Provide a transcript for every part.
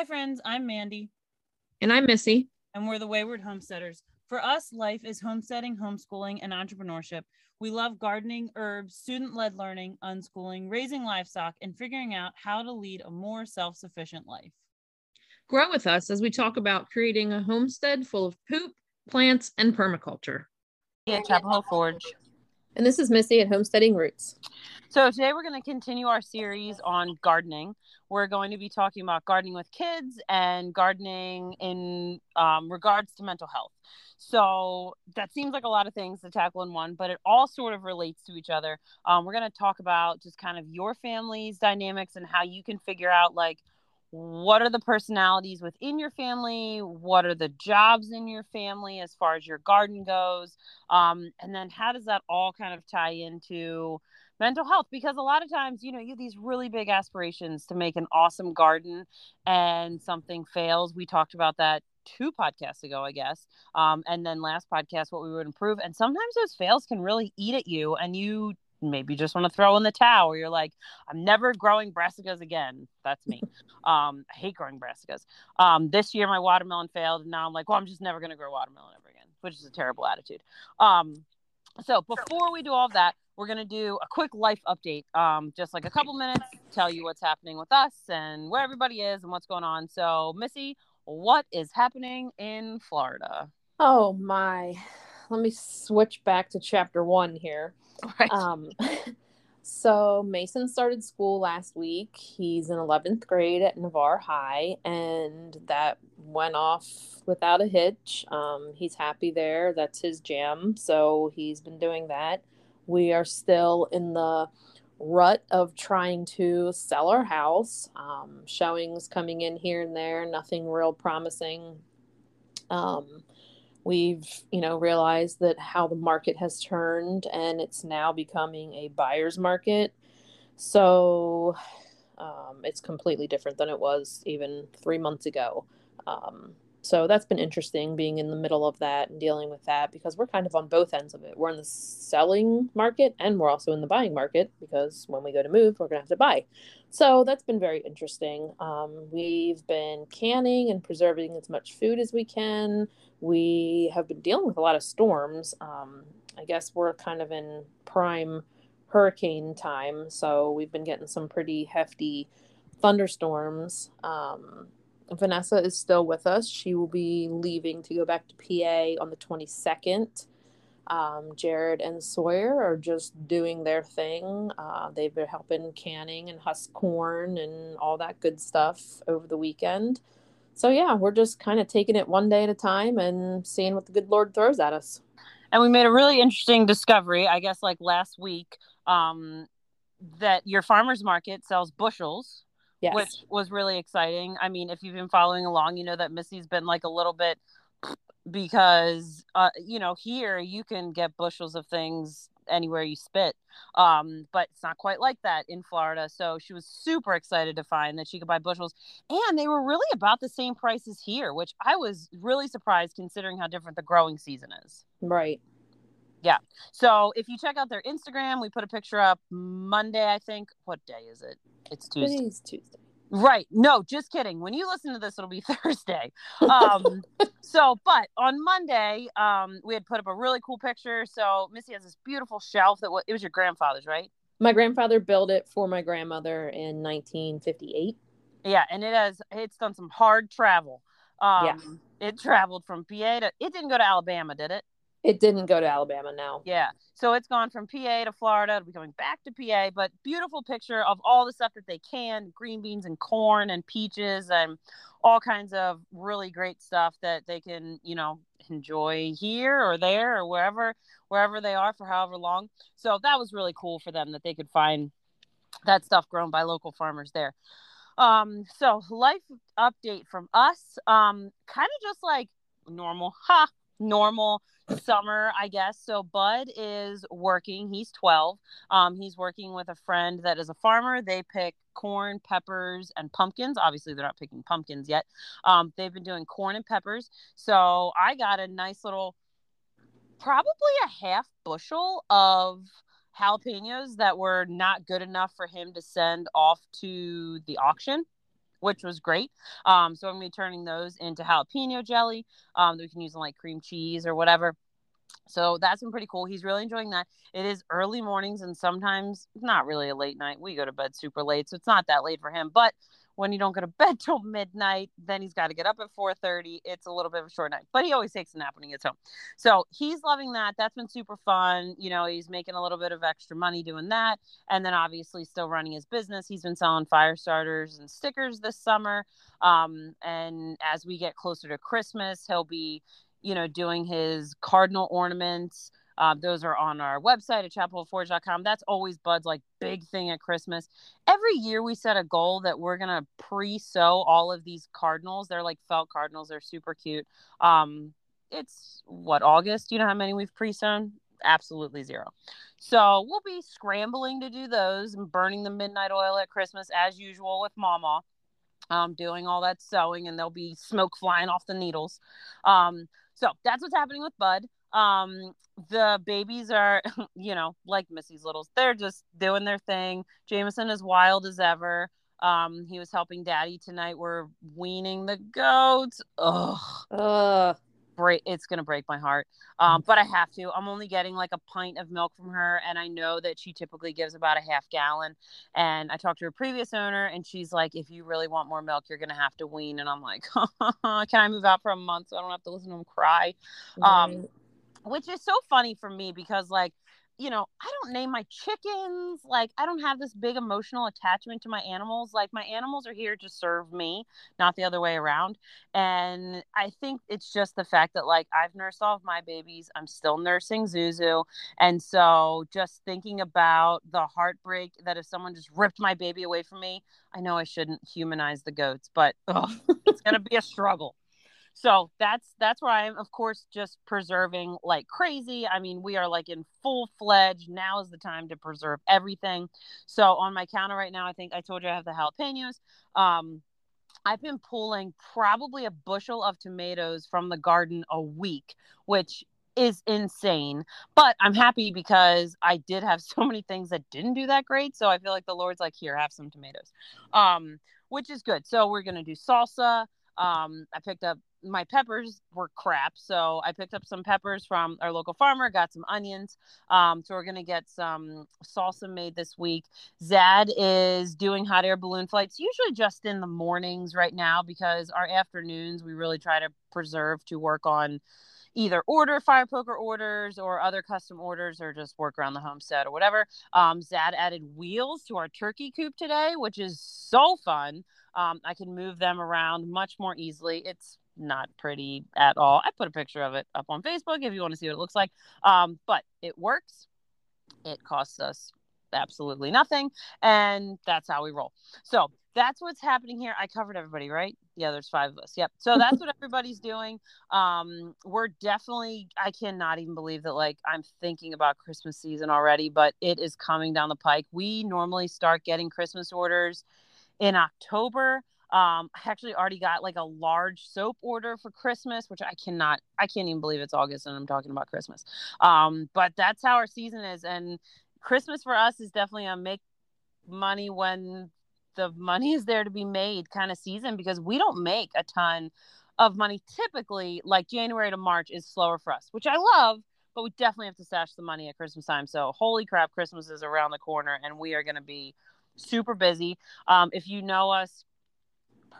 Hi, friends. I'm Mandy. And I'm Missy. And we're the Wayward Homesteaders. For us, life is homesteading, homeschooling, and entrepreneurship. We love gardening, herbs, student led learning, unschooling, raising livestock, and figuring out how to lead a more self sufficient life. Grow with us as we talk about creating a homestead full of poop, plants, and permaculture. At Chapel Hill Forge. And this is Missy at Homesteading Roots. So today we're going to continue our series on gardening. We're going to be talking about gardening with kids and gardening in um, regards to mental health. So that seems like a lot of things to tackle in one, but it all sort of relates to each other. Um, we're going to talk about just kind of your family's dynamics and how you can figure out like what are the personalities within your family? What are the jobs in your family as far as your garden goes? Um, and then how does that all kind of tie into mental health? Because a lot of times you know you have these really big aspirations to make an awesome garden and something fails. We talked about that two podcasts ago i guess. Um, and then last podcast what we would improve. And sometimes those fails can really eat at you and you maybe just want to throw in the towel. You're like i'm never growing brassicas again. That's me. Um i hate growing brassicas. Um this year my watermelon failed and now i'm like well i'm just never going to grow watermelon ever again which is a terrible attitude. Um so before we do all of that we're going to do a quick life update. Um just like a couple minutes tell you what's happening with us and where everybody is and what's going on. So missy what is happening in florida? Oh my let me switch back to chapter one here Right. Um, so Mason started school last week. He's in 11th grade at Navarre High, and that went off without a hitch. Um, he's happy there. That's his jam. So he's been doing that. We are still in the rut of trying to sell our house. Um, showings coming in here and there, nothing real promising. Um, we've you know realized that how the market has turned and it's now becoming a buyer's market. So um, it's completely different than it was even three months ago. Um, so that's been interesting being in the middle of that and dealing with that because we're kind of on both ends of it we're in the selling market and we're also in the buying market because when we go to move we're going to have to buy so that's been very interesting um, we've been canning and preserving as much food as we can we have been dealing with a lot of storms. Um, I guess we're kind of in prime hurricane time, so we've been getting some pretty hefty thunderstorms. Um, Vanessa is still with us. She will be leaving to go back to PA on the 22nd. Um, Jared and Sawyer are just doing their thing. Uh, they've been helping canning and husk corn and all that good stuff over the weekend so yeah, we're just kind of taking it one day at a time and seeing what the good Lord throws at us. And we made a really interesting discovery, I guess, like last week, um, that your farmers market sells bushels, yes. which was really exciting. I mean, if you've been following along, you know that Missy's been like a little bit because, uh, you know, here you can get bushels of things anywhere you spit. Um, but it's not quite like that in Florida. So she was super excited to find that she could buy bushels. And they were really about the same prices here, which I was really surprised considering how different the growing season is. Right. Yeah. So if you check out their Instagram, we put a picture up Monday, I think. What day is it? It's Tuesday. Today's Tuesday. Right. No, just kidding. When you listen to this, it'll be Thursday. Um, so, but on Monday, um, we had put up a really cool picture. So Missy has this beautiful shelf that w- it was your grandfather's, right? My grandfather built it for my grandmother in 1958. Yeah, and it has it's done some hard travel. Um, yeah. It traveled from PA to. It didn't go to Alabama, did it? It didn't go to Alabama now. Yeah. So it's gone from PA to Florida. It'll be going back to PA, but beautiful picture of all the stuff that they can green beans and corn and peaches and all kinds of really great stuff that they can, you know, enjoy here or there or wherever, wherever they are for however long. So that was really cool for them that they could find that stuff grown by local farmers there. Um, so life update from us, um, kind of just like normal, ha, normal summer, I guess. So Bud is working. He's 12. Um, he's working with a friend that is a farmer. They pick corn, peppers, and pumpkins. Obviously, they're not picking pumpkins yet. Um, they've been doing corn and peppers. So I got a nice little, probably a half bushel of jalapenos that were not good enough for him to send off to the auction which was great. Um, so I'm gonna be turning those into jalapeno jelly um, that we can use in like cream cheese or whatever. So that's been pretty cool. He's really enjoying that. It is early mornings and sometimes not really a late night. We go to bed super late, so it's not that late for him. But when you don't go to bed till midnight, then he's got to get up at 4:30. It's a little bit of a short night, but he always takes a nap when he gets home. So he's loving that. That's been super fun. You know, he's making a little bit of extra money doing that, and then obviously still running his business. He's been selling fire starters and stickers this summer. Um, and as we get closer to Christmas, he'll be you know, doing his cardinal ornaments. Uh, those are on our website at chapelforge.com. That's always Bud's like big thing at Christmas. Every year we set a goal that we're gonna pre-sew all of these cardinals. They're like felt cardinals. They're super cute. Um, it's what August. You know how many we've pre-sewn? Absolutely zero. So we'll be scrambling to do those and burning the midnight oil at Christmas as usual with Mama. Um, doing all that sewing and there'll be smoke flying off the needles. Um, so that's what's happening with Bud. Um, the babies are, you know, like Missy's littles. They're just doing their thing. Jameson is wild as ever. Um, he was helping Daddy tonight. We're weaning the goats. Ugh. Ugh break it's gonna break my heart um, but i have to i'm only getting like a pint of milk from her and i know that she typically gives about a half gallon and i talked to her previous owner and she's like if you really want more milk you're gonna have to wean and i'm like can i move out for a month so i don't have to listen to him cry um, which is so funny for me because like you know, I don't name my chickens. Like, I don't have this big emotional attachment to my animals. Like, my animals are here to serve me, not the other way around. And I think it's just the fact that, like, I've nursed all of my babies. I'm still nursing Zuzu. And so, just thinking about the heartbreak that if someone just ripped my baby away from me, I know I shouldn't humanize the goats, but ugh, it's going to be a struggle so that's that's where i'm of course just preserving like crazy. I mean we are like in full fledged now is the time to preserve everything. So on my counter right now i think i told you i have the jalapenos. Um i've been pulling probably a bushel of tomatoes from the garden a week which is insane. But i'm happy because i did have so many things that didn't do that great. So i feel like the lord's like here have some tomatoes. Um which is good. So we're gonna do salsa. Um, I picked up my peppers were crap, so I picked up some peppers from our local farmer. Got some onions, um, so we're gonna get some salsa made this week. Zad is doing hot air balloon flights, usually just in the mornings right now because our afternoons we really try to preserve to work on either order fire poker orders or other custom orders or just work around the homestead or whatever. Um, Zad added wheels to our turkey coop today, which is so fun. Um, I can move them around much more easily. It's not pretty at all. I put a picture of it up on Facebook if you want to see what it looks like. Um, but it works. It costs us absolutely nothing. And that's how we roll. So that's what's happening here. I covered everybody, right? Yeah, there's five of us. Yep. So that's what everybody's doing. Um, we're definitely I cannot even believe that like I'm thinking about Christmas season already, but it is coming down the pike. We normally start getting Christmas orders in October. Um, I actually already got like a large soap order for Christmas, which I cannot, I can't even believe it's August and I'm talking about Christmas. Um, but that's how our season is. And Christmas for us is definitely a make money when the money is there to be made kind of season because we don't make a ton of money typically like January to March is slower for us, which I love, but we definitely have to stash the money at Christmas time. So holy crap, Christmas is around the corner and we are going to be super busy. Um, if you know us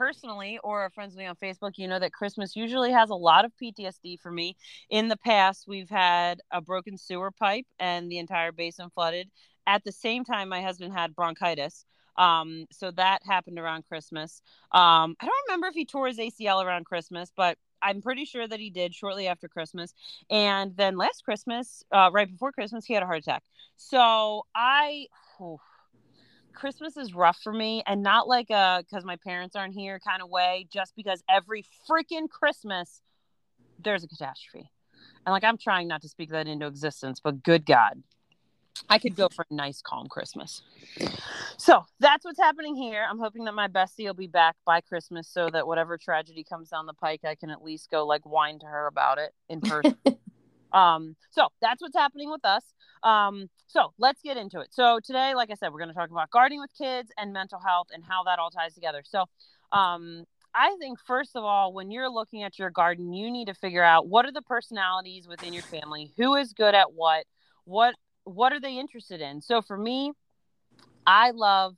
personally or are friends with me on Facebook, you know that Christmas usually has a lot of PTSD for me. In the past, we've had a broken sewer pipe and the entire basin flooded. At the same time, my husband had bronchitis. Um, so that happened around Christmas. Um, I don't remember if he tore his ACL around Christmas, but I'm pretty sure that he did shortly after Christmas. And then last Christmas, uh, right before Christmas, he had a heart attack. So I, oh, Christmas is rough for me and not like a because my parents aren't here kind of way, just because every freaking Christmas there's a catastrophe. And like I'm trying not to speak that into existence, but good God, I could go for a nice, calm Christmas. So that's what's happening here. I'm hoping that my bestie will be back by Christmas so that whatever tragedy comes down the pike, I can at least go like whine to her about it in person. Um, so that's what's happening with us. Um, so let's get into it. So today, like I said, we're going to talk about gardening with kids and mental health and how that all ties together. So Um, I think first of all, when you're looking at your garden, you need to figure out what are the personalities within your family, who is good at what, what what are they interested in. So for me, I love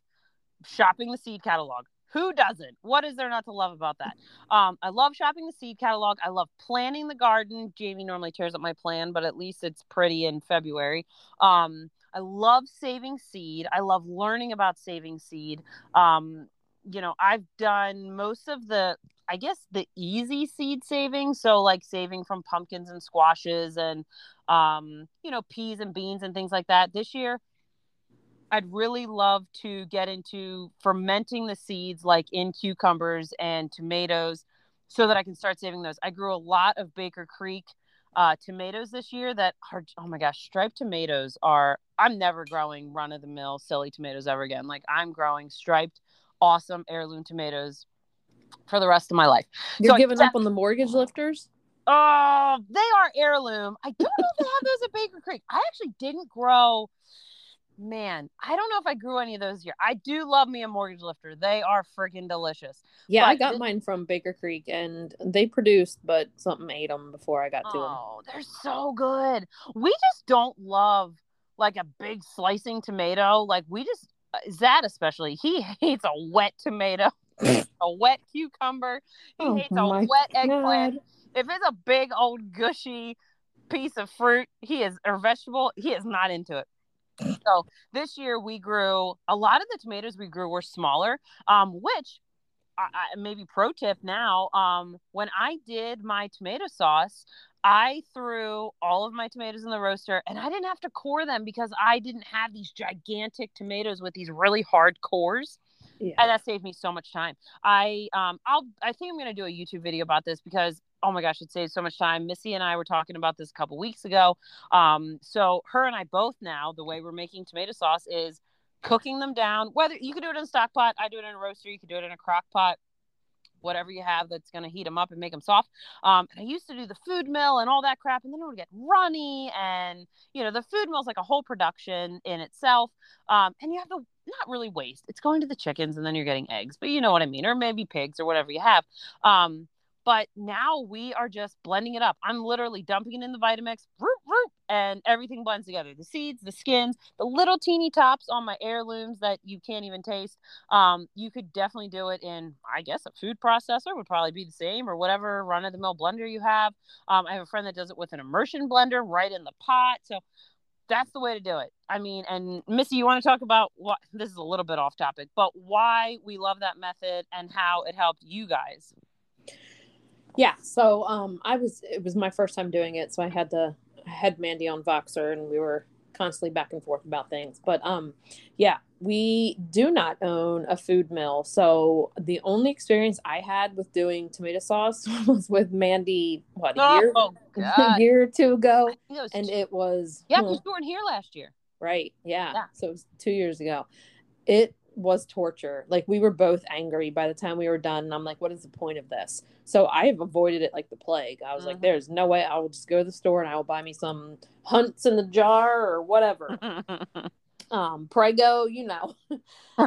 shopping the seed catalog. Who doesn't? What is there not to love about that? Um, I love shopping the seed catalog. I love planning the garden. Jamie normally tears up my plan, but at least it's pretty in February. Um, I love saving seed. I love learning about saving seed. Um, you know, I've done most of the, I guess, the easy seed saving. So, like saving from pumpkins and squashes and, um, you know, peas and beans and things like that. This year, I'd really love to get into fermenting the seeds like in cucumbers and tomatoes so that I can start saving those. I grew a lot of Baker Creek uh, tomatoes this year that are, oh my gosh, striped tomatoes are, I'm never growing run of the mill silly tomatoes ever again. Like, I'm growing striped awesome heirloom tomatoes for the rest of my life. You're so giving up on the mortgage lifters? Oh, they are heirloom. I don't know if they have those at Baker Creek. I actually didn't grow. Man, I don't know if I grew any of those here. I do love me a mortgage lifter. They are freaking delicious. Yeah, but I got mine from Baker Creek and they produced, but something ate them before I got to them. Oh, they're so good. We just don't love like a big slicing tomato. Like we just uh, Zad especially, he hates a wet tomato, a wet cucumber. He oh hates a wet God. eggplant. If it's a big old gushy piece of fruit, he is or vegetable, he is not into it. So this year we grew a lot of the tomatoes we grew were smaller, um, which I, maybe pro tip now. Um, when I did my tomato sauce, I threw all of my tomatoes in the roaster and I didn't have to core them because I didn't have these gigantic tomatoes with these really hard cores. Yeah. And that saved me so much time. I um I'll I think I'm gonna do a YouTube video about this because oh my gosh, it saves so much time. Missy and I were talking about this a couple weeks ago. Um, so her and I both now, the way we're making tomato sauce is cooking them down. Whether you can do it in a stock pot, I do it in a roaster, you can do it in a crock pot whatever you have that's going to heat them up and make them soft. Um, and I used to do the food mill and all that crap, and then it would get runny. And you know, the food mill is like a whole production in itself. Um, and you have to not really waste. It's going to the chickens, and then you're getting eggs, but you know what I mean, or maybe pigs or whatever you have. Um, but now we are just blending it up. I'm literally dumping it in the Vitamix, root, root, and everything blends together. The seeds, the skins, the little teeny tops on my heirlooms that you can't even taste. Um, you could definitely do it in, I guess, a food processor would probably be the same, or whatever run of the mill blender you have. Um, I have a friend that does it with an immersion blender right in the pot. So that's the way to do it. I mean, and Missy, you want to talk about what this is a little bit off topic, but why we love that method and how it helped you guys yeah so um i was it was my first time doing it so i had to I had mandy on voxer and we were constantly back and forth about things but um yeah we do not own a food mill so the only experience i had with doing tomato sauce was with mandy what a year oh, a year or two ago it and two. it was yeah you were here last year right yeah. yeah so it was two years ago it was torture. Like we were both angry by the time we were done. And I'm like, what is the point of this? So I have avoided it like the plague. I was mm-hmm. like, there's no way I will just go to the store and I will buy me some hunts in the jar or whatever. um, Prego, you know.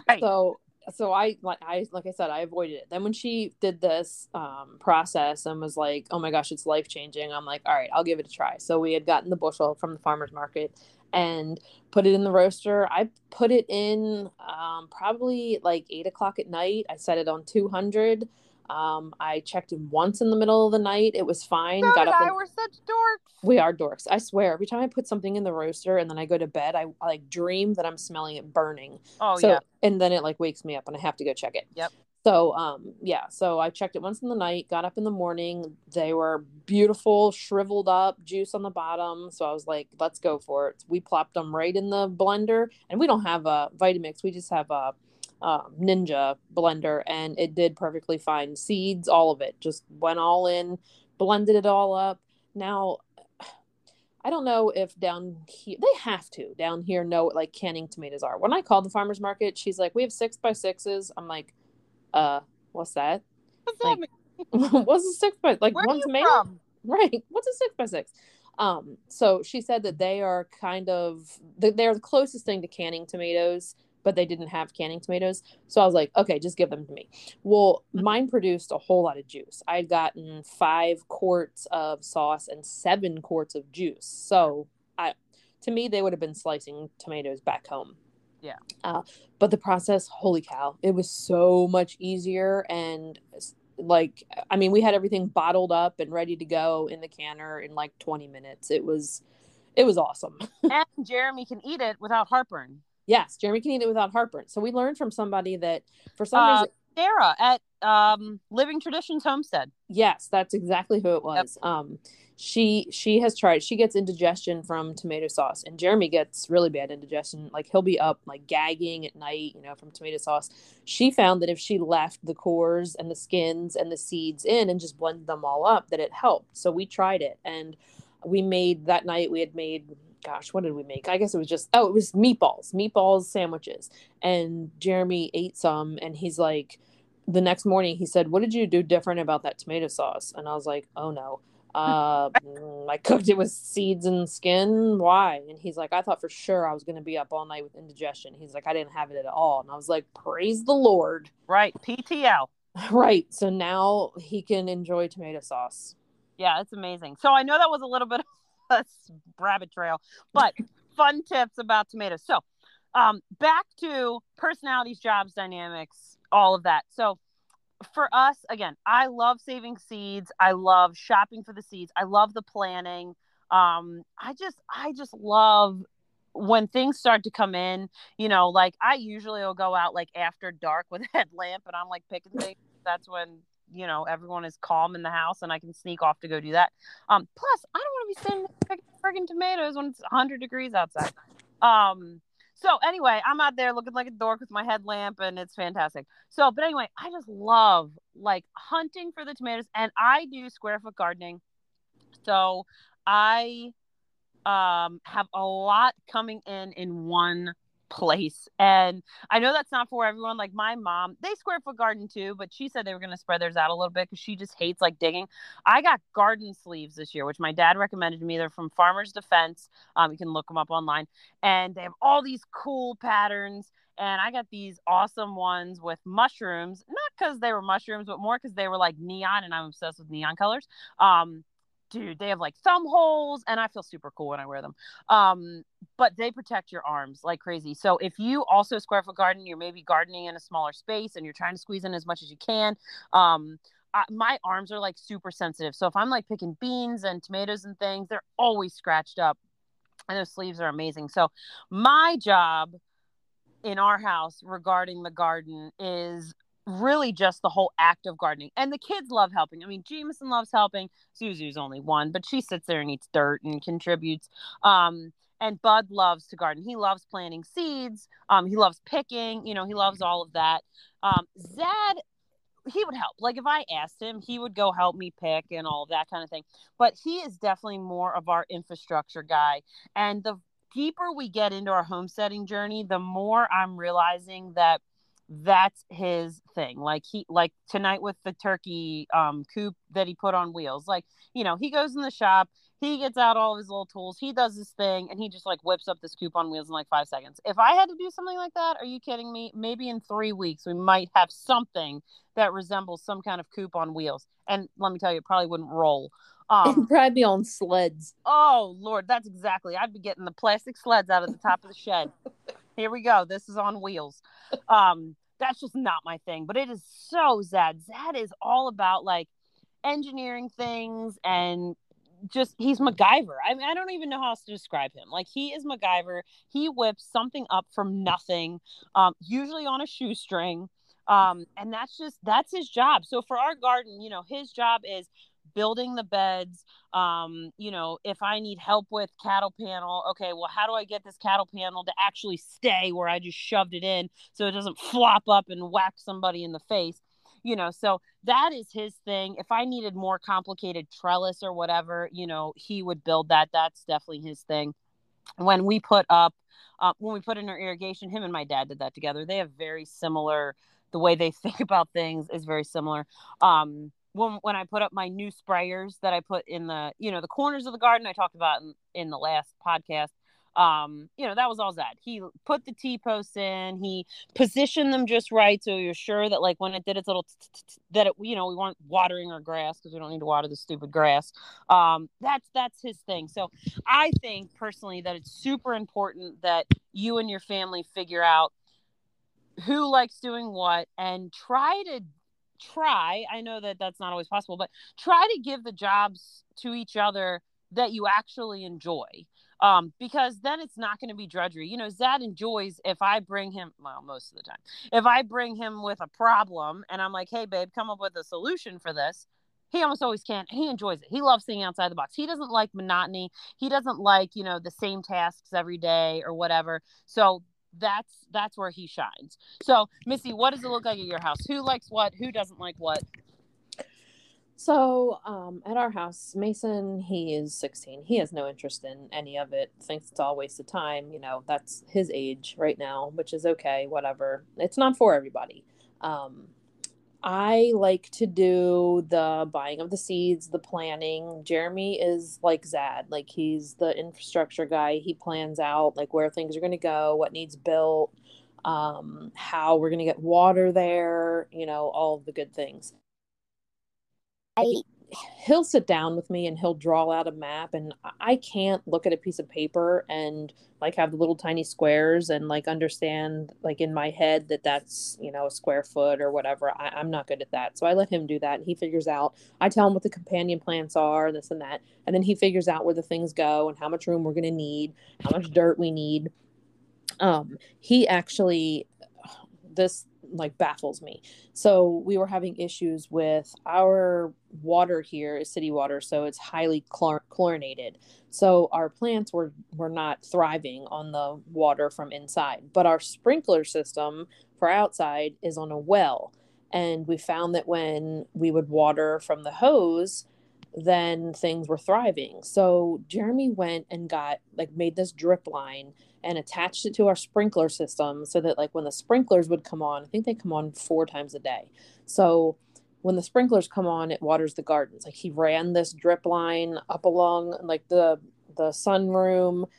Right. so so I like I like I said, I avoided it. Then when she did this um, process and was like, "Oh my gosh, it's life changing," I'm like, "All right, I'll give it a try." So we had gotten the bushel from the farmers market, and put it in the roaster. I put it in um, probably like eight o'clock at night. I set it on 200. Um, I checked it once in the middle of the night. It was fine. So Got up. I. And... We're such dorks. We are dorks. I swear. Every time I put something in the roaster and then I go to bed, I, I like dream that I'm smelling it burning. Oh so, yeah. And then it like wakes me up and I have to go check it. Yep. So um yeah, so I checked it once in the night, got up in the morning. They were beautiful, shriveled up, juice on the bottom. So I was like, let's go for it. We plopped them right in the blender, and we don't have a Vitamix. We just have a, a Ninja blender, and it did perfectly fine. Seeds, all of it, just went all in, blended it all up. Now I don't know if down here they have to down here know what like canning tomatoes are. When I called the farmers market, she's like, "We have six by sixes. I'm like, uh, what's that? What's like, that what's a six by like Where one tomato? From? Right. What's a six by six? Um, so she said that they are kind of they're the closest thing to canning tomatoes but they didn't have canning tomatoes. So I was like, okay, just give them to me. Well, mine produced a whole lot of juice. I had gotten five quarts of sauce and seven quarts of juice. So I, to me, they would have been slicing tomatoes back home. Yeah. Uh, but the process, holy cow, it was so much easier and like I mean, we had everything bottled up and ready to go in the canner in like 20 minutes. It was it was awesome. and Jeremy can eat it without heartburn. Yes, Jeremy can eat it without heartburn. So we learned from somebody that for some Uh, reason Sarah at um, Living Traditions Homestead. Yes, that's exactly who it was. Um, she she has tried. She gets indigestion from tomato sauce, and Jeremy gets really bad indigestion. Like he'll be up like gagging at night, you know, from tomato sauce. She found that if she left the cores and the skins and the seeds in and just blended them all up, that it helped. So we tried it, and we made that night. We had made. Gosh, what did we make? I guess it was just oh, it was meatballs, meatballs sandwiches, and Jeremy ate some, and he's like, the next morning he said, "What did you do different about that tomato sauce?" And I was like, "Oh no." Uh, mm, I cooked it with seeds and skin. Why? And he's like, I thought for sure I was going to be up all night with indigestion. He's like, I didn't have it at all. And I was like, praise the Lord. Right. PTL. Right. So now he can enjoy tomato sauce. Yeah, it's amazing. So I know that was a little bit of a s- rabbit trail, but fun tips about tomatoes. So um, back to personalities, jobs, dynamics, all of that. So for us, again, I love saving seeds. I love shopping for the seeds. I love the planning. Um, I just, I just love when things start to come in. You know, like I usually will go out like after dark with a headlamp, and I'm like picking things. That's when you know everyone is calm in the house, and I can sneak off to go do that. Um, plus, I don't want to be sitting there picking friggin' tomatoes when it's 100 degrees outside. Um, so anyway, I'm out there looking like a dork with my headlamp and it's fantastic. So, but anyway, I just love like hunting for the tomatoes and I do square foot gardening. So, I um have a lot coming in in one place. And i know that's not for everyone like my mom they square foot garden too but she said they were going to spread theirs out a little bit because she just hates like digging. I got garden sleeves this year which my dad recommended to me. They're from farmers defense. Um, you can look them up online. And they have all these cool patterns. And i got these awesome ones with mushrooms not because they were mushrooms but more because they were like neon and i'm obsessed with neon colors. Um dude they have like thumb holes and i feel super cool when i wear them. Um but they protect your arms like crazy. So if you also square foot garden you're maybe gardening in a smaller space and you're trying to squeeze in as much as you can um I, my arms are like super sensitive. So if i'm like picking beans and tomatoes and things they're always scratched up and those sleeves are amazing. So my job in our house regarding the garden is really just the whole act of gardening. And the kids love helping. I mean, Jameson loves helping. Zuzu's only one, but she sits there and eats dirt and contributes. Um, and Bud loves to garden. He loves planting seeds. Um, he loves picking. You know, he loves all of that. Um, Zad, he would help. Like if I asked him, he would go help me pick and all that kind of thing. But he is definitely more of our infrastructure guy. And the deeper we get into our homesteading journey, the more I'm realizing that that's his thing like he like tonight with the turkey um coop that he put on wheels like you know he goes in the shop he gets out all of his little tools he does his thing and he just like whips up this coop on wheels in like five seconds if i had to do something like that are you kidding me maybe in three weeks we might have something that resembles some kind of coop on wheels and let me tell you it probably wouldn't roll um It'd probably be on sleds. Oh Lord, that's exactly. I'd be getting the plastic sleds out of the top of the shed. Here we go. This is on wheels. Um, that's just not my thing, but it is so Zad. Zad is all about like engineering things and just he's MacGyver. I mean, I don't even know how else to describe him. Like he is MacGyver. He whips something up from nothing, um, usually on a shoestring. Um, and that's just that's his job. So for our garden, you know, his job is building the beds um you know if i need help with cattle panel okay well how do i get this cattle panel to actually stay where i just shoved it in so it doesn't flop up and whack somebody in the face you know? So that is his thing. If i needed more complicated trellis or whatever you know he would build that. That's definitely his thing. When we put up uh, when we put in our irrigation him and my dad did that together. They have very similar the way they think about things is very similar. Um when when I put up my new sprayers that I put in the you know the corners of the garden I talked about in, in the last podcast um, you know, that was all Zad. He put the T posts in, he positioned them just right so you're sure that like when it did its little that it, you know, we weren't watering our grass because we don't need to water the stupid grass. Um, that's that's his thing. So I think personally that it's super important that you and your family figure out who likes doing what and try to try i know that that's not always possible but try to give the jobs to each other that you actually enjoy um, because then it's not going to be drudgery. You know, Zad enjoys if I bring him, well, most of the time, if I bring him with a problem and I'm like, hey, babe, come up with a solution for this, he almost always can. He enjoys it. He loves seeing outside the box. He doesn't like monotony. He doesn't like, you know, the same tasks every day or whatever. So that's that's where he shines. So, Missy, what does it look like at your house? Who likes what? Who doesn't like what? So, um, at our house, Mason, he is 16. He has no interest in any of it, thinks it's all waste of time. You know, that's his age right now, which is okay, whatever. It's not for everybody. Um, I like to do the buying of the seeds, the planning. Jeremy is like Zad, like he's the infrastructure guy. He plans out like where things are going to go, what needs built, um, how we're going to get water there, you know, all the good things. I he'll sit down with me and he'll draw out a map and I can't look at a piece of paper and like have the little tiny squares and like understand like in my head that that's you know a square foot or whatever. I, am not good at that. So I let him do that. And he figures out. I tell him what the companion plants are this and that and then he figures out where the things go and how much room we're going to need how much dirt we need. Um he actually this like baffles me. So we were having issues with our water here is city water, so it's highly chlor- chlorinated. So our plants were were not thriving on the water from inside. But our sprinkler system for outside is on a well, and we found that when we would water from the hose, then things were thriving. So Jeremy went and got like made this drip line and attached it to our sprinkler system so that like when the sprinklers would come on, I think they come on four times a day. So when the sprinklers come on, it waters the gardens. Like he ran this drip line up along like the the sunroom.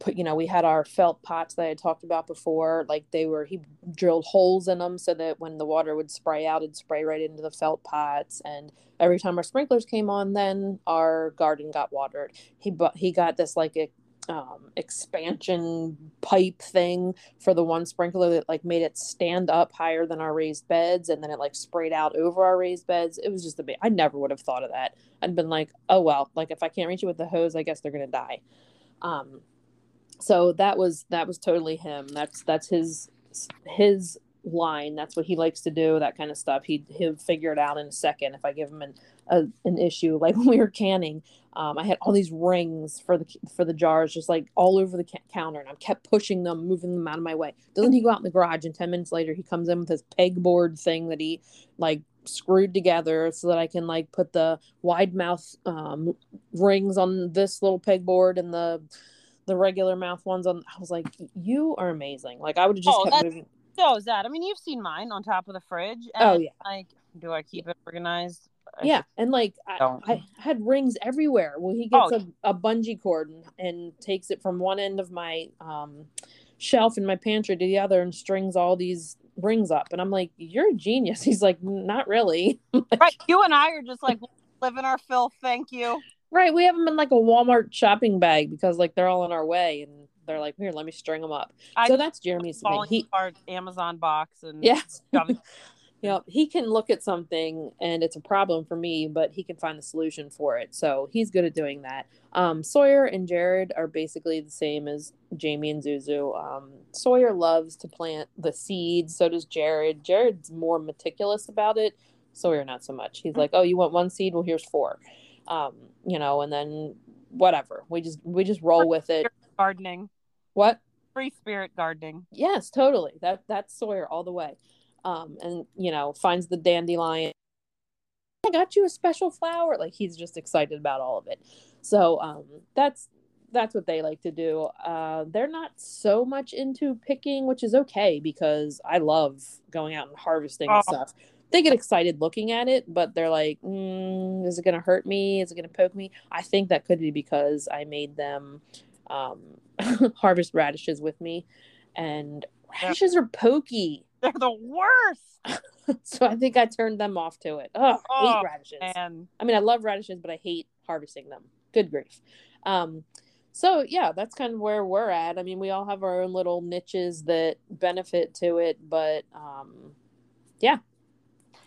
Put you know we had our felt pots that I talked about before. Like they were he drilled holes in them so that when the water would spray out, it'd spray right into the felt pots. And every time our sprinklers came on, then our garden got watered. He but he got this like a um, expansion pipe thing for the one sprinkler that like made it stand up higher than our raised beds and then it like sprayed out over our raised beds. It was just a bit i never would have thought of that. I'd been like oh well like if i can't reach it with the hose i guess they're gonna die. Um so that was that was totally him. That's that's his his line that's what he likes to do that kind of stuff he he'll figure it out in a second if i give him an a, an issue like when we were canning um, I had all these rings for the for the jars, just like all over the ca- counter, and I kept pushing them, moving them out of my way. Doesn't he go out in the garage, and ten minutes later he comes in with his pegboard thing that he like screwed together so that I can like put the wide mouth um, rings on this little pegboard and the the regular mouth ones on. I was like, you are amazing. Like I would have just oh, kept moving. So is that? I mean, you've seen mine on top of the fridge. oh yeah. Like, do I keep it organized? yeah and like I, I, had rings everywhere well he gets oh. a, a bungee cord and, and, takes it from one end of my um, shelf in my pantry to the other and strings all these rings up and i'm like you're a genius he's like not really like, right you and i are just like living our filth thank you right we have them in like a walmart shopping bag because like they're all in our way and they're like here let me string them up. I so that's jeremy's thing. He, amazon box and you know he can look at something and it's a problem for me but he can find the solution for it. So he's good at doing that. Um, sawyer and jared are basically the same as jamie and zuzu. Um, sawyer loves to plant the seeds. So does jared. Jared's more meticulous about it. Sawyer not so much. He's like oh you want one seed? Well here's four. Um, you know and then whatever. We just we just roll with it. gardening what? Free spirit gardening. Yes totally. That that's sawyer all the way. Um, and you know finds the dandelion. I got you a special flower. Like he's just excited about all of it. So um, that's that's what they like to do. Uh, they're not so much into picking which is okay because i love going out and harvesting oh. and stuff. They get excited looking at it but they're like mm, is it going to hurt me? Is it going to poke me? I think that could be because i made them um, harvest radishes with me, and radishes are pokey. They're the worst. so I think I turned them off to it. Ugh, I Oh, hate radishes. And I mean, I love radishes, but I hate harvesting them. Good grief. Um, so yeah, that's kind of where we're at. I mean, we all have our own little niches that benefit to it, but um, yeah.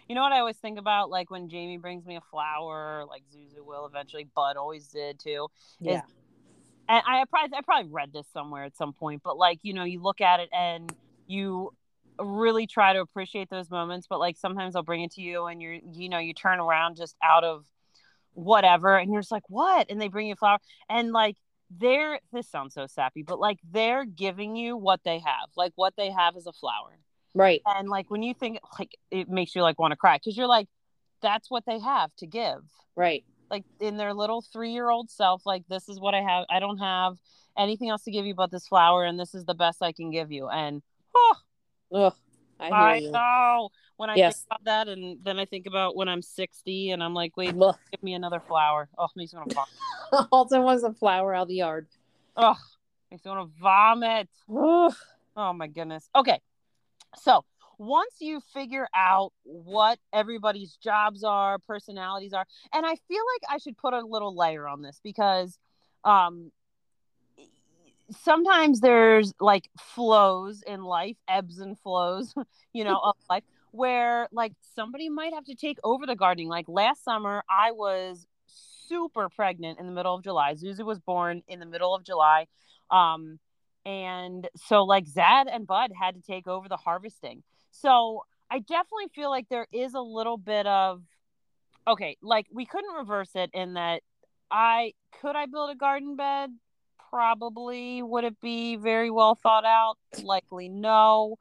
you know what I always think about? Like when Jamie brings me a flower, like Zuzu will eventually, Bud always did too. yeah, and I probably I probably read this somewhere at some point, but like you know, you look at it and you really try to appreciate those moments, but like sometimes I'll bring it to you and you're you know you turn around just out of whatever and you're just like what and they bring you a flower and like they're this sounds so sappy but like they're giving you what they have like what they have is a flower right. and like when you think like it makes you like want to cry because you're like that's what they have to give Right. Like in their little three year old self, like this is what I have. I don't have anything else to give you but this flower, and this is the best I can give you. And oh, Ugh, I hear I, you. know when I Yes. think about that, and then I think about when I'm 60, and I'm like, wait, Ugh. give me another flower. Oh, makes me want to vomit. also wants a flower out of the yard. Oh, makes me want to vomit. Ugh. Oh my goodness. Okay. So once you figure out what everybody's jobs are, personalities are, and I feel like I should put a little layer on this because um sometimes there's like flows in life, ebbs and flows, you know, of life where like somebody might have to take over the gardening. Like last summer, I was super pregnant in the middle of July. Zuzu was born in the middle of July. Um, and so like Zad and Bud had to take over the harvesting. So I definitely feel like there is a little bit of okay, like we couldn't reverse it in that I could I build a garden bed? Probably. Would it be very well thought out? Likely no.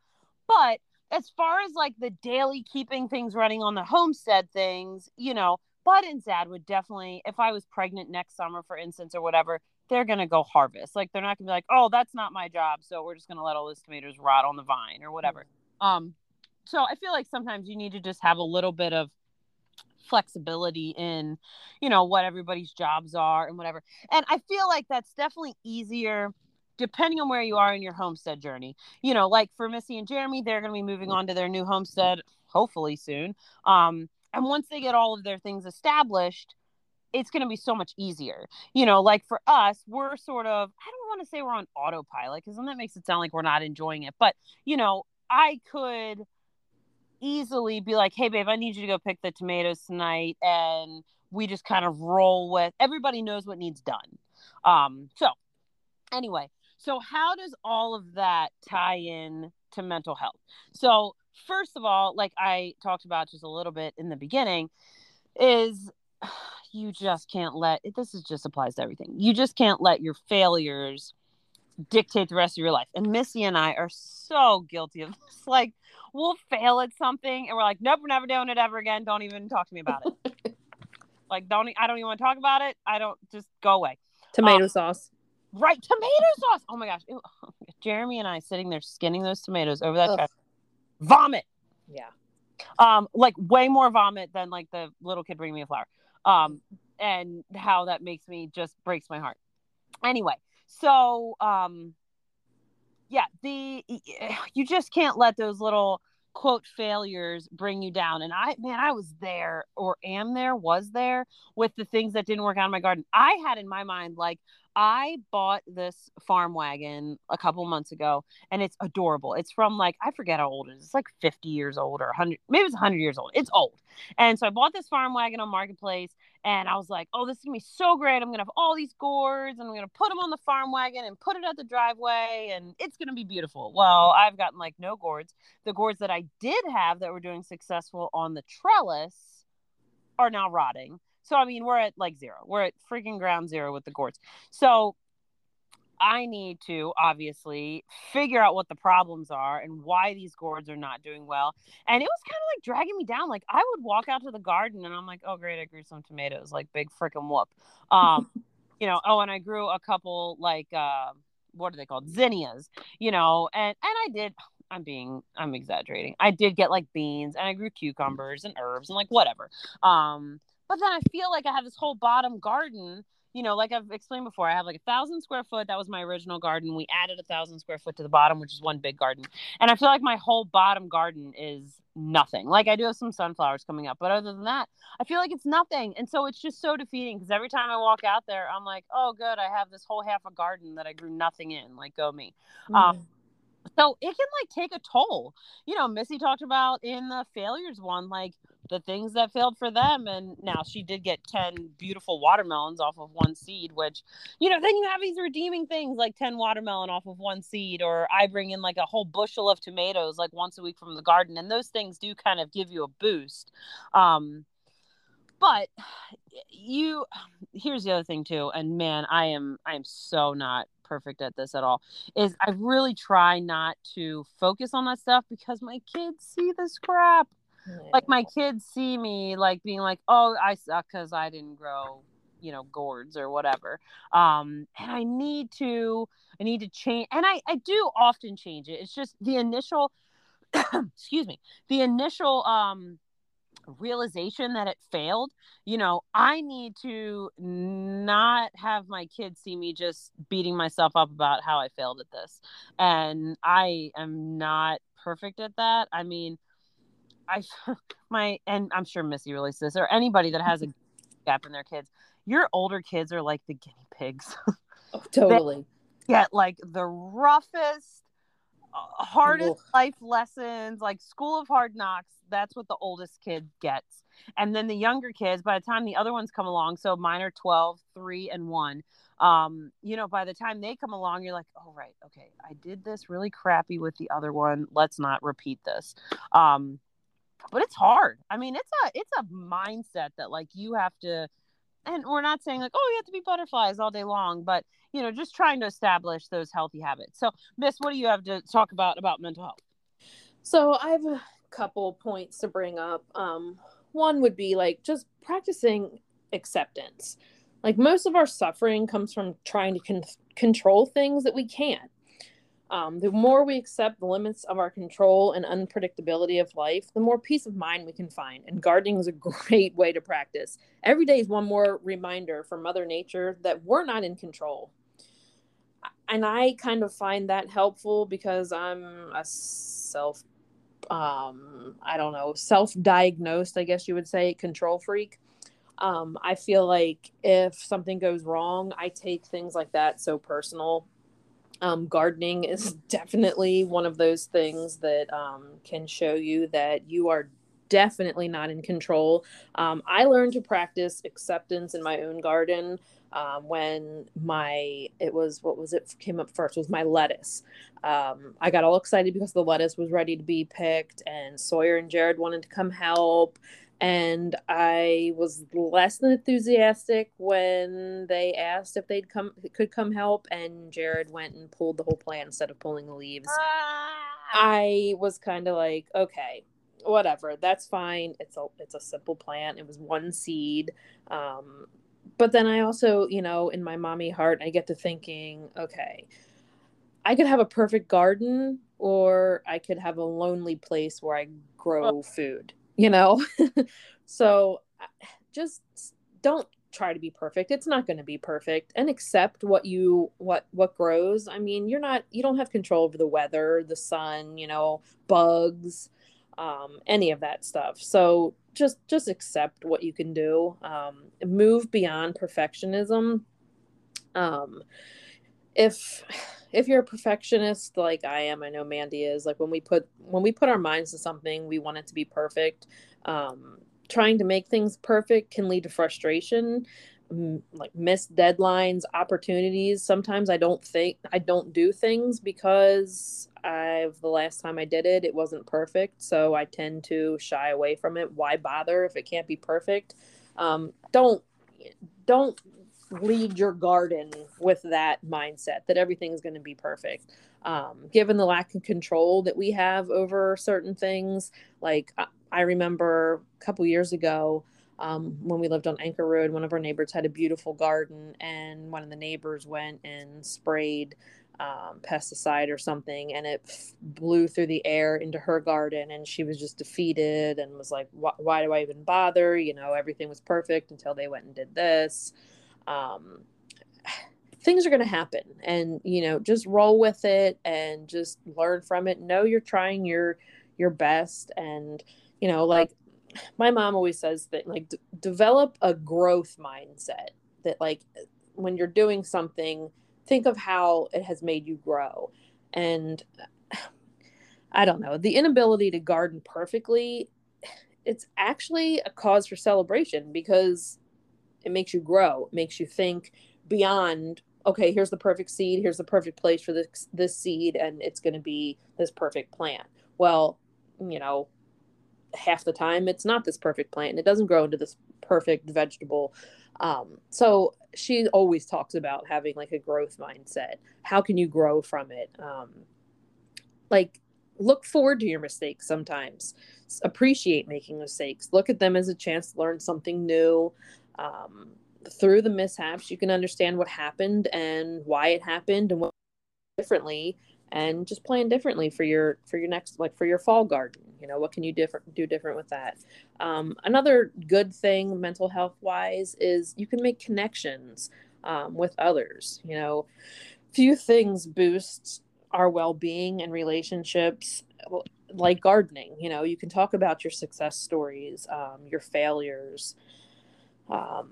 But as far as like the daily keeping things running on the homestead things, you know, Bud and Zad would definitely, if I was pregnant next summer, for instance, or whatever, they're gonna go harvest. Like they're not gonna be like, oh, that's not my job, so we're just gonna let all those tomatoes rot on the vine or whatever. Um, so I feel like sometimes you need to just have a little bit of flexibility in, you know, what everybody's jobs are and whatever. And I feel like that's definitely easier depending on where you are in your homestead journey. You know, like for Missy and Jeremy, they're going to be moving on to their new homestead hopefully soon. Um, and once they get all of their things established, it's going to be so much easier. You know, like for us, we're sort of, I don't want to say we're on autopilot because then that makes it sound like we're not enjoying it. But, you know, I could easily be like, hey, babe, I need you to go pick the tomatoes tonight. And we just kind of roll with everybody knows what needs done. Um, so, anyway, so how does all of that tie in to mental health? So, first of all, like I talked about just a little bit in the beginning, is you just can't let this is just applies to everything. You just can't let your failures dictate the rest of your life. And Missy and I are so guilty of this. Like, we'll fail at something and we're like, nope, we're never doing it ever again. Don't even talk to me about it. like, don't I don't even want to talk about it. I don't just go away. Tomato sauce. Right, tomato sauce. Oh my gosh, Ew. Jeremy and I sitting there skinning those tomatoes over that trash. Vomit. Yeah. Um, like way more vomit than like the little kid bringing me a flower. Um, and how that makes me just breaks my heart. Anyway, so um, yeah, the you just can't let those little quote failures bring you down. And I, man, I was there or am there, was there with the things that didn't work out in my garden. I had in my mind like I bought this farm wagon a couple months ago and it's adorable. It's from like, I forget how old it is. It's like 50 years old or 100, maybe it's 100 years old. It's old. And so I bought this farm wagon on Marketplace and I was like, oh, this is to be so great. I'm to have all these gourds and I'm to put them on the farm wagon and put it at the driveway and it's to be beautiful. Well, I've gotten like no gourds. The gourds that I did have that were doing successful on the trellis are now rotting. So I mean, we're at like zero. We're at freaking ground zero with the gourds. So I need to obviously figure out what the problems are and why these gourds are not doing well. And it was kind of like dragging me down. Like I would walk out to the garden and I'm like, oh great, I grew some tomatoes, like big freaking whoop. Um, you know, oh, and I grew a couple like uh, what are they called? Zinnias, you know, and and I did I'm being I'm exaggerating. I did get like beans and I grew cucumbers and herbs and like whatever. Um, but then I feel like I have this whole bottom garden, you know, like I've explained before, I have like a thousand square foot. That was my original garden. We added a thousand square foot to the bottom, which is one big garden. And I feel like my whole bottom garden is nothing. Like I do have some sunflowers coming up, but other than that, I feel like it's nothing. And so it's just so defeating because every time I walk out there, I'm like, oh, good, I have this whole half a garden that I grew nothing in. Like, go me. Mm-hmm. Um, so it can like take a toll. You know, Missy talked about in the failures one, like the things that failed for them. And now she did get 10 beautiful watermelons off of one seed, which, you know, then you have these redeeming things like 10 watermelon off of one seed, or I bring in like a whole bushel of tomatoes like once a week from the garden. And those things do kind of give you a boost. Um, but you here's the other thing too and man i am i am so not perfect at this at all is i really try not to focus on that stuff because my kids see this crap. Like my kids see me like being like oh i suck because i didn't grow you know gourds or whatever. Um and i need to i need to change and i i do often change it. It's just the initial excuse me the initial um realization that it failed you know i need to not have my kids see me just beating myself up about how i failed at this. And i am not perfect at that. I mean i my and i'm sure missy to this or anybody that has a gap in their kids your older kids are like the guinea pigs oh, totally get like the roughest uh, hardest life lessons like school of hard knocks that's what the oldest kid gets. And then the younger kids, by the time the other ones come along, so mine are 12, 3, and 1. Um, you know, by the time they come along, you're like, oh, right, okay, I did this really crappy with the other one. Let's not repeat this. Um, but it's hard. I mean, it's a it's a mindset that like you have to and we're not saying like, oh, you have to be butterflies all day long, but you know, just trying to establish those healthy habits. So, Miss, what do you have to talk about about mental health? So I've a couple points to bring up. Um, one would be like just practicing acceptance. Like most of our suffering comes from trying to con- control things that we can't. Um, the more we accept the limits of our control and unpredictability of life, the more peace of mind we can find. And gardening is a great way to practice. Every day is one more reminder from Mother Nature that we're not in control. And I kind of find that helpful because I'm a self um, I don't know, self diagnosed, I guess you would say, control freak. Um, I feel like if something goes wrong, I take things like that so personal. Um, gardening is definitely one of those things that um, can show you that you are definitely not in control. Um, I learned to practice acceptance in my own garden um, when my it was what was it came up first was my lettuce. Um, I got all excited because the lettuce was ready to be picked, and Sawyer and Jared wanted to come help. And I was less than enthusiastic when they asked if they'd come could come help, and Jared went and pulled the whole plant instead of pulling the leaves. Ah! I was kind of like, okay, whatever, that's fine. It's a it's a simple plant. It was one seed. Um, but then I also, you know, in my mommy heart, I get to thinking, okay, I could have a perfect garden or I could have a lonely place where I grow food, you know? so just don't try to be perfect. It's not going to be perfect and accept what you what what grows. I mean, you're not you don't have control over the weather, the sun, you know, bugs, um any of that stuff. So just just accept what you can do um, move beyond perfectionism um, if if you're a perfectionist like i am i know mandy is like when we put when we put our minds to something we want it to be perfect. Um, trying to make things perfect can lead to frustration like missed deadlines opportunities. Sometimes i don't think i don't do things because i've the last time i did it it wasn't perfect so i tend to shy away from it. Why bother if it can't be perfect? Um, don't don't lead your garden with that mindset that everything's going to be perfect um, given the lack of control that we have over certain things like i remember a couple years ago um, when we lived on Anchor Road, one of our neighbors had a beautiful garden, and one of the neighbors went and sprayed um, pesticide or something, and it f- blew through the air into her garden, and she was just defeated and was like, "Why do I even bother?" You know, everything was perfect until they went and did this. Um, things are going to happen and you know just roll with it and just learn from it. Know you're trying your your best and you know like my mom always says that like d- develop a growth mindset that like when you're doing something think of how it has made you grow. And i don't know the inability to garden perfectly it's actually a cause for celebration because it makes you grow. It makes you think beyond okay here's the perfect seed here's the perfect place for this this seed and it's going to be this perfect plant. Well you know half the time it's not this perfect plant and it doesn't grow into this perfect vegetable. Um, so she always talks about having like a growth mindset. How can you grow from it? Um, like look forward to your mistakes sometimes. Appreciate making mistakes. Look at them as a chance to learn something new um, through the mishaps you can understand what happened and why it happened and what differently and just plan differently for your for your next like for your fall garden you know what can you different do different with that? Um, another good thing mental health wise is you can make connections um, with others you know few things boost our well-being and relationships like gardening you know you can talk about your success stories um, your failures um,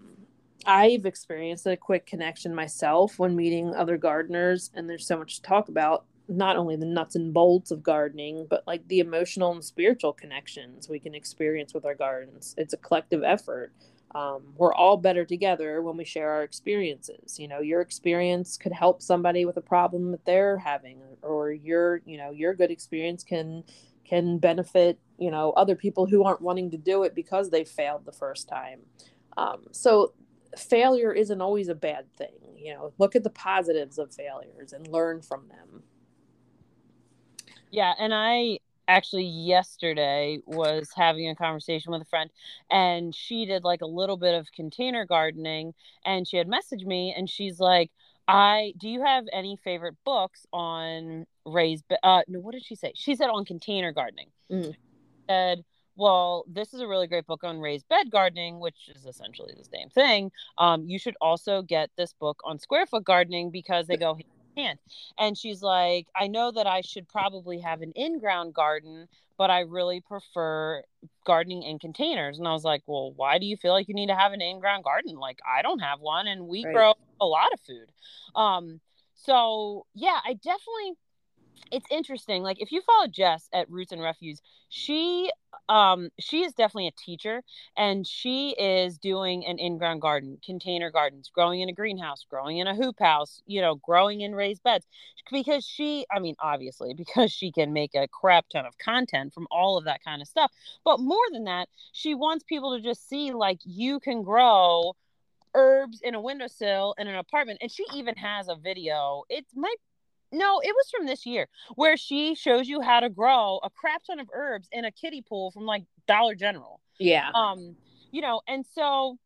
I've experienced a quick connection myself when meeting other gardeners, and there's so much to talk about not only the nuts and bolts of gardening, but like the emotional and spiritual connections we can experience with our gardens. It's a collective effort. Um, we're all better together when we share our experiences. You know, your experience could help somebody with a problem that they're having, or your, you know, your good experience can can benefit, you know, other people who aren't wanting to do it because they failed the first time. Um, so failure isn't always a bad thing. You know, look at the positives of failures and learn from them. Yeah, and I actually yesterday was having a conversation with a friend and she did like a little bit of container gardening and she had messaged me and she's like I do you have any favorite books on raised uh no what did she say? She said on container gardening. Mm. Said well, this is a really great book on raised bed gardening, which is essentially the same thing. Um, you should also get this book on square foot gardening because they go hand. And she's like, I know that I should probably have an in ground garden, but I really prefer gardening in containers. And I was like, Well, why do you feel like you need to have an in ground garden? Like, I don't have one, and we right. grow a lot of food. Um, so yeah, I definitely it's interesting. Like if you follow Jess at Roots and Refuge, she um she is definitely a teacher and she is doing an in-ground garden, container gardens, growing in a greenhouse, growing in a hoop house, you know, growing in raised beds. Because she, I mean, obviously, because she can make a crap ton of content from all of that kind of stuff. But more than that, she wants people to just see like you can grow herbs in a windowsill in an apartment and she even has a video it might no, it was from this year where she shows you how to grow a crap ton of herbs in a kiddie pool from like Dollar General. Yeah. Um, you know, and so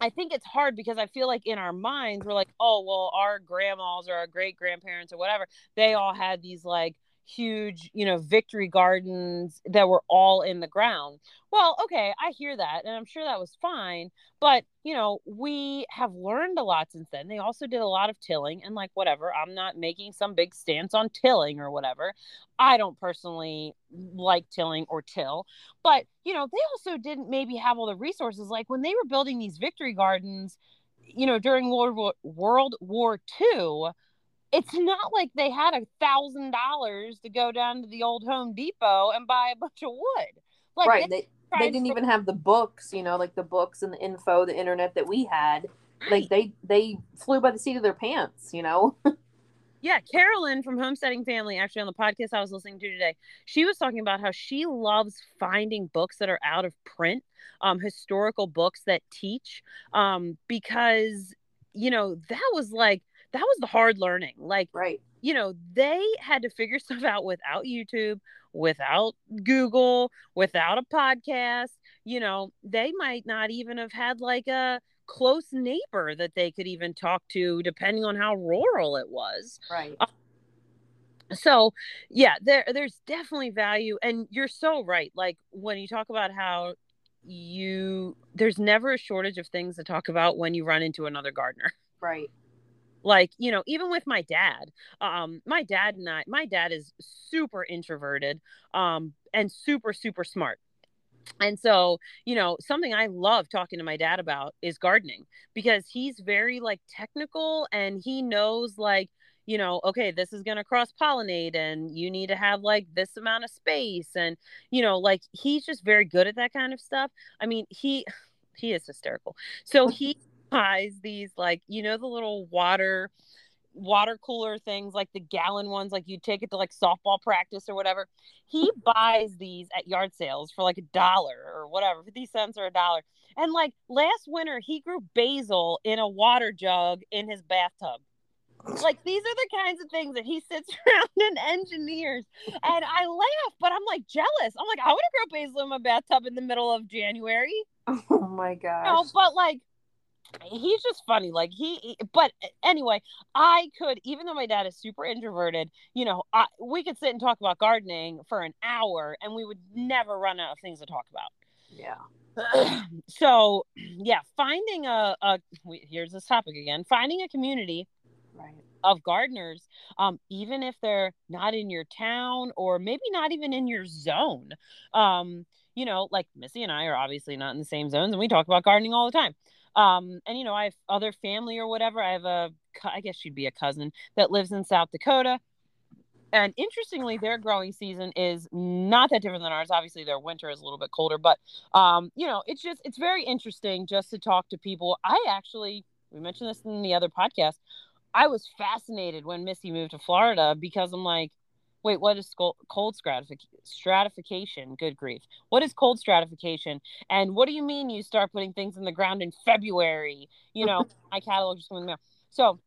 I think it's hard because I feel like in our minds we're like, oh well, our grandmas or our great grandparents or whatever, they all had these like huge, you know, victory gardens that were all in the ground. Well, okay, I hear that and I'm sure that was fine, but you know, we have learned a lot since then. They also did a lot of tilling and like whatever. I'm not making some big stance on tilling or whatever. I don't personally like tilling or till, but you know, they also didn't maybe have all the resources like when they were building these victory gardens, you know, during World War World War II it's not like they had a thousand dollars to go down to the old Home Depot and buy a bunch of wood. Like right. They, they didn't even have the books, you know, like the books and the info, the internet that we had. Like they they flew by the seat of their pants, you know. yeah, Carolyn from Homesteading Family, actually on the podcast I was listening to today, she was talking about how she loves finding books that are out of print, um, historical books that teach, um, because you know that was like that was the hard learning. Like, right. You know, they had to figure stuff out without YouTube, without Google, without a podcast. You know, they might not even have had like a close neighbor that they could even talk to, depending on how rural it was. Right. Uh, so yeah there there's definitely value and you're so right like when you talk about how you there's never a shortage of things to talk about when you run into another gardener. Right. Like, you know, even with my dad, um, my dad and I, my dad is super introverted, um, and super, super smart. And so, you know, something I love talking to my dad about is gardening because he's very like technical and he knows like, you know, okay, this is going to cross pollinate and you need to have like this amount of space. And, you know, like he's just very good at that kind of stuff. I mean, he, he is hysterical. So he buys these like, you know, the little water, water cooler things like the gallon ones like you take it to like softball practice or whatever? He buys these at yard sales for like a dollar or whatever 50 cents or a dollar. And like last winter he grew basil in a water jug in his bathtub. Like these are the kinds of things that he sits around and engineers. And i laugh but i'm like jealous. I'm like i want to grow basil in my bathtub in the middle of january. Oh my gosh. no, but like he's just funny like he but anyway i could even though my dad is super introverted you know I, we could sit and talk about gardening for an hour and we would never run out of things to talk about. Yeah. So yeah finding a, a here's this topic again finding a community right. of gardeners um, even if they're not in your town or maybe not even in your zone um, you know like missy and i are obviously not in the same zones and we talk about gardening all the time um, and you know, I have other family or whatever. I have a, I guess she'd be a cousin that lives in South Dakota. And interestingly, their growing season is not that different than ours. Obviously, their winter is a little bit colder, but um, you know, it's just it's very interesting just to talk to people. I actually we mentioned this in the other podcast. I was fascinated when Missy moved to Florida because I'm like, wait, what is cold stratification? Good grief. What is cold stratification? And what do you mean you start putting things in the ground in February? You know, my catalog just coming out. So,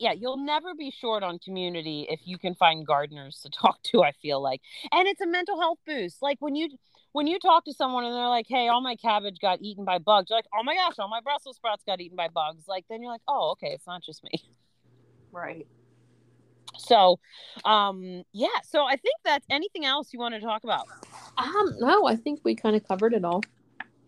yeah, you'll never be short on community if you can find gardeners to talk to, I feel like. And it's a mental health boost. Like when you when you talk to someone and they're like, "Hey, all my cabbage got eaten by bugs." You're like, "Oh my gosh, all my Brussels sprouts got eaten by bugs." Like then you're like, "Oh, okay, it's not just me." Right. So, um, yeah. So I think that's anything else you want to talk about. Um, no, I think we kind of covered it all.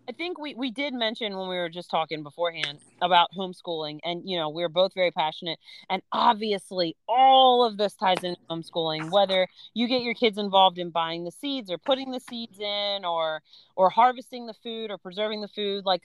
I think we we did mention when we were just talking beforehand about homeschooling, and you know we are both very passionate, and obviously all of this ties into homeschooling. Whether you get your kids involved in buying the seeds or putting the seeds in, or or harvesting the food or preserving the food, like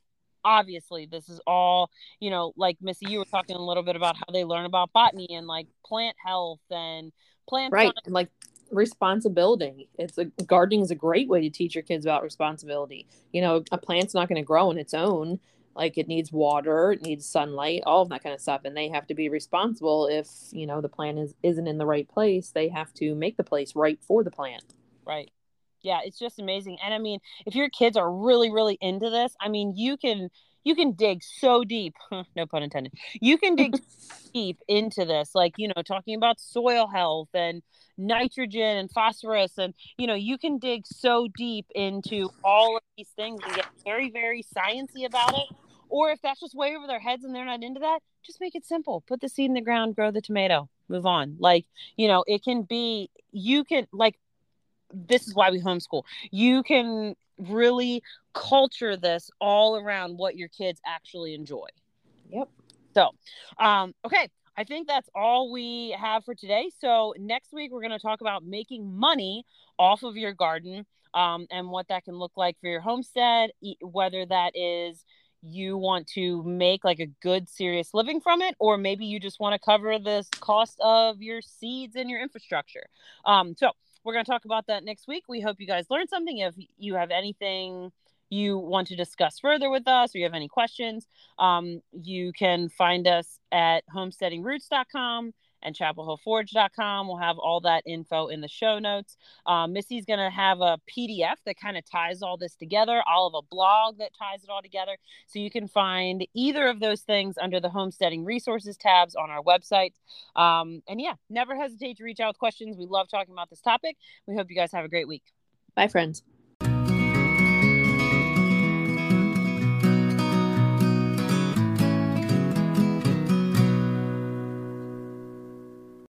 obviously this is all you know like missy you were talking a little bit about how they learn about botany and like plant health and plant right science. like responsibility. It's a gardening is a great way to teach your kids about responsibility. You know a plant's not going to grow on its own. Like it needs water it needs sunlight all of that kind of stuff and they have to be responsible if you know the plant is isn't in the right place they have to make the place right for the plant. Right yeah it's just amazing and i mean if your kids are really really into this i mean you can you can dig so deep no pun intended you can dig deep into this like you know talking about soil health and nitrogen and phosphorus and you know you can dig so deep into all of these things and get very very sciency about it or if that's just way over their heads and they're not into that just make it simple put the seed in the ground grow the tomato move on like you know it can be you can like this is why we homeschool. You can really culture this all around what your kids actually enjoy. Yep. So, um, okay, I think that's all we have for today. So next week we're going to talk about making money off of your garden um, and what that can look like for your homestead, whether that is you want to make like a good serious living from it or maybe you just want to cover this cost of your seeds and your infrastructure um, so we're going to talk about that next week. We hope you guys learned something. If you have anything you want to discuss further with us or you have any questions, um, you can find us at homesteadingroots.com and chapelhillforge.com. We'll have all that info in the show notes. Um, Missy's going to have a PDF that kind of ties all this together. I'll have a blog that ties it all together. So you can find either of those things under the homesteading resources tabs on our website. Um, and yeah, never hesitate to reach out with questions. We love talking about this topic. We hope you guys have a great week. Bye, friends.